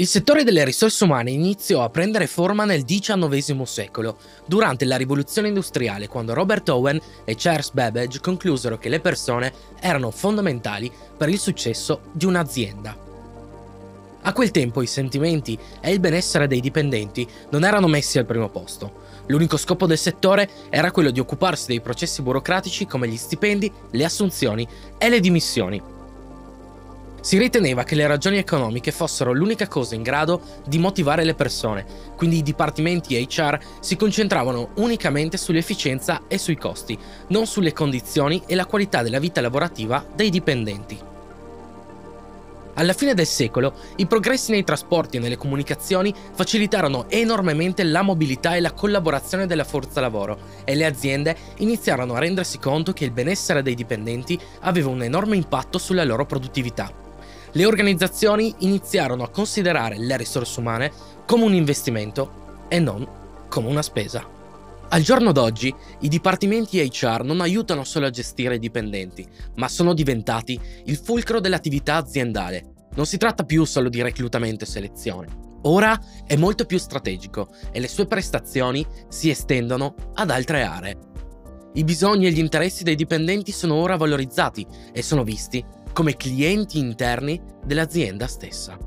Il settore delle risorse umane iniziò a prendere forma nel XIX secolo, durante la rivoluzione industriale, quando Robert Owen e Charles Babbage conclusero che le persone erano fondamentali per il successo di un'azienda. A quel tempo i sentimenti e il benessere dei dipendenti non erano messi al primo posto. L'unico scopo del settore era quello di occuparsi dei processi burocratici come gli stipendi, le assunzioni e le dimissioni. Si riteneva che le ragioni economiche fossero l'unica cosa in grado di motivare le persone, quindi i dipartimenti HR si concentravano unicamente sull'efficienza e sui costi, non sulle condizioni e la qualità della vita lavorativa dei dipendenti. Alla fine del secolo, i progressi nei trasporti e nelle comunicazioni facilitarono enormemente la mobilità e la collaborazione della forza lavoro e le aziende iniziarono a rendersi conto che il benessere dei dipendenti aveva un enorme impatto sulla loro produttività le organizzazioni iniziarono a considerare le risorse umane come un investimento e non come una spesa. Al giorno d'oggi i dipartimenti HR non aiutano solo a gestire i dipendenti, ma sono diventati il fulcro dell'attività aziendale. Non si tratta più solo di reclutamento e selezione. Ora è molto più strategico e le sue prestazioni si estendono ad altre aree. I bisogni e gli interessi dei dipendenti sono ora valorizzati e sono visti come clienti interni dell'azienda stessa.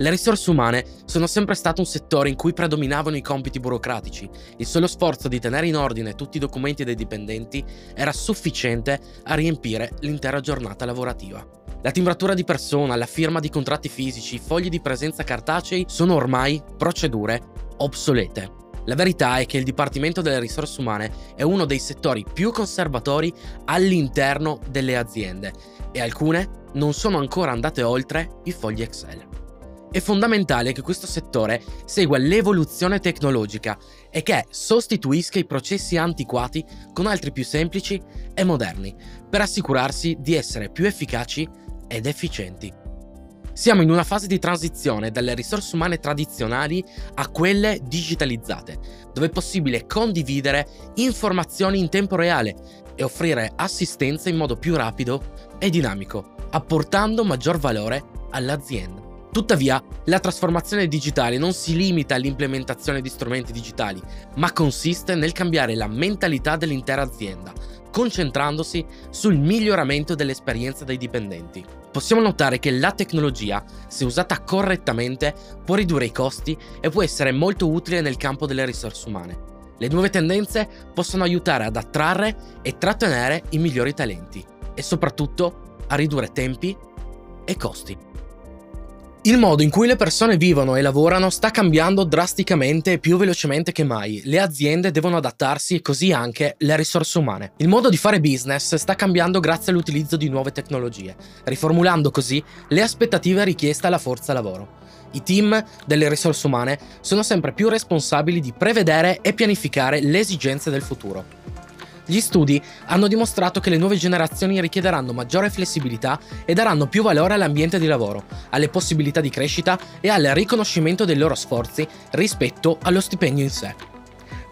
Le risorse umane sono sempre stato un settore in cui predominavano i compiti burocratici. Il solo sforzo di tenere in ordine tutti i documenti dei dipendenti era sufficiente a riempire l'intera giornata lavorativa. La timbratura di persona, la firma di contratti fisici, i fogli di presenza cartacei sono ormai procedure obsolete. La verità è che il Dipartimento delle risorse umane è uno dei settori più conservatori all'interno delle aziende e alcune non sono ancora andate oltre i fogli Excel. È fondamentale che questo settore segua l'evoluzione tecnologica e che sostituisca i processi antiquati con altri più semplici e moderni, per assicurarsi di essere più efficaci ed efficienti. Siamo in una fase di transizione dalle risorse umane tradizionali a quelle digitalizzate, dove è possibile condividere informazioni in tempo reale e offrire assistenza in modo più rapido e dinamico, apportando maggior valore all'azienda. Tuttavia, la trasformazione digitale non si limita all'implementazione di strumenti digitali, ma consiste nel cambiare la mentalità dell'intera azienda, concentrandosi sul miglioramento dell'esperienza dei dipendenti. Possiamo notare che la tecnologia, se usata correttamente, può ridurre i costi e può essere molto utile nel campo delle risorse umane. Le nuove tendenze possono aiutare ad attrarre e trattenere i migliori talenti e soprattutto a ridurre tempi e costi. Il modo in cui le persone vivono e lavorano sta cambiando drasticamente e più velocemente che mai. Le aziende devono adattarsi e così anche le risorse umane. Il modo di fare business sta cambiando grazie all'utilizzo di nuove tecnologie, riformulando così le aspettative richieste alla forza lavoro. I team delle risorse umane sono sempre più responsabili di prevedere e pianificare le esigenze del futuro. Gli studi hanno dimostrato che le nuove generazioni richiederanno maggiore flessibilità e daranno più valore all'ambiente di lavoro, alle possibilità di crescita e al riconoscimento dei loro sforzi rispetto allo stipendio in sé.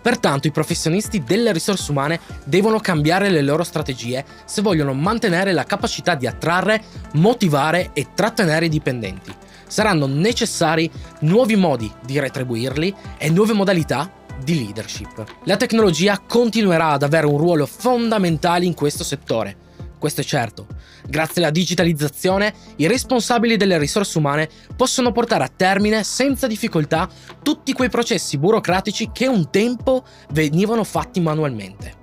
Pertanto i professionisti delle risorse umane devono cambiare le loro strategie se vogliono mantenere la capacità di attrarre, motivare e trattenere i dipendenti. Saranno necessari nuovi modi di retribuirli e nuove modalità di leadership. La tecnologia continuerà ad avere un ruolo fondamentale in questo settore. Questo è certo. Grazie alla digitalizzazione, i responsabili delle risorse umane possono portare a termine senza difficoltà tutti quei processi burocratici che un tempo venivano fatti manualmente.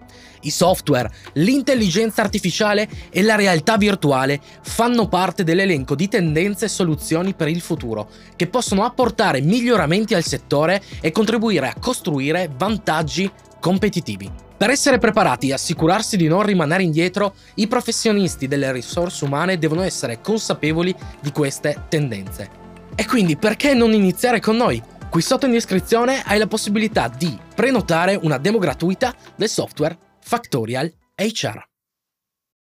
I software, l'intelligenza artificiale e la realtà virtuale fanno parte dell'elenco di tendenze e soluzioni per il futuro, che possono apportare miglioramenti al settore e contribuire a costruire vantaggi competitivi. Per essere preparati e assicurarsi di non rimanere indietro, i professionisti delle risorse umane devono essere consapevoli di queste tendenze. E quindi perché non iniziare con noi? Qui sotto in descrizione hai la possibilità di prenotare una demo gratuita del software Factorial HR.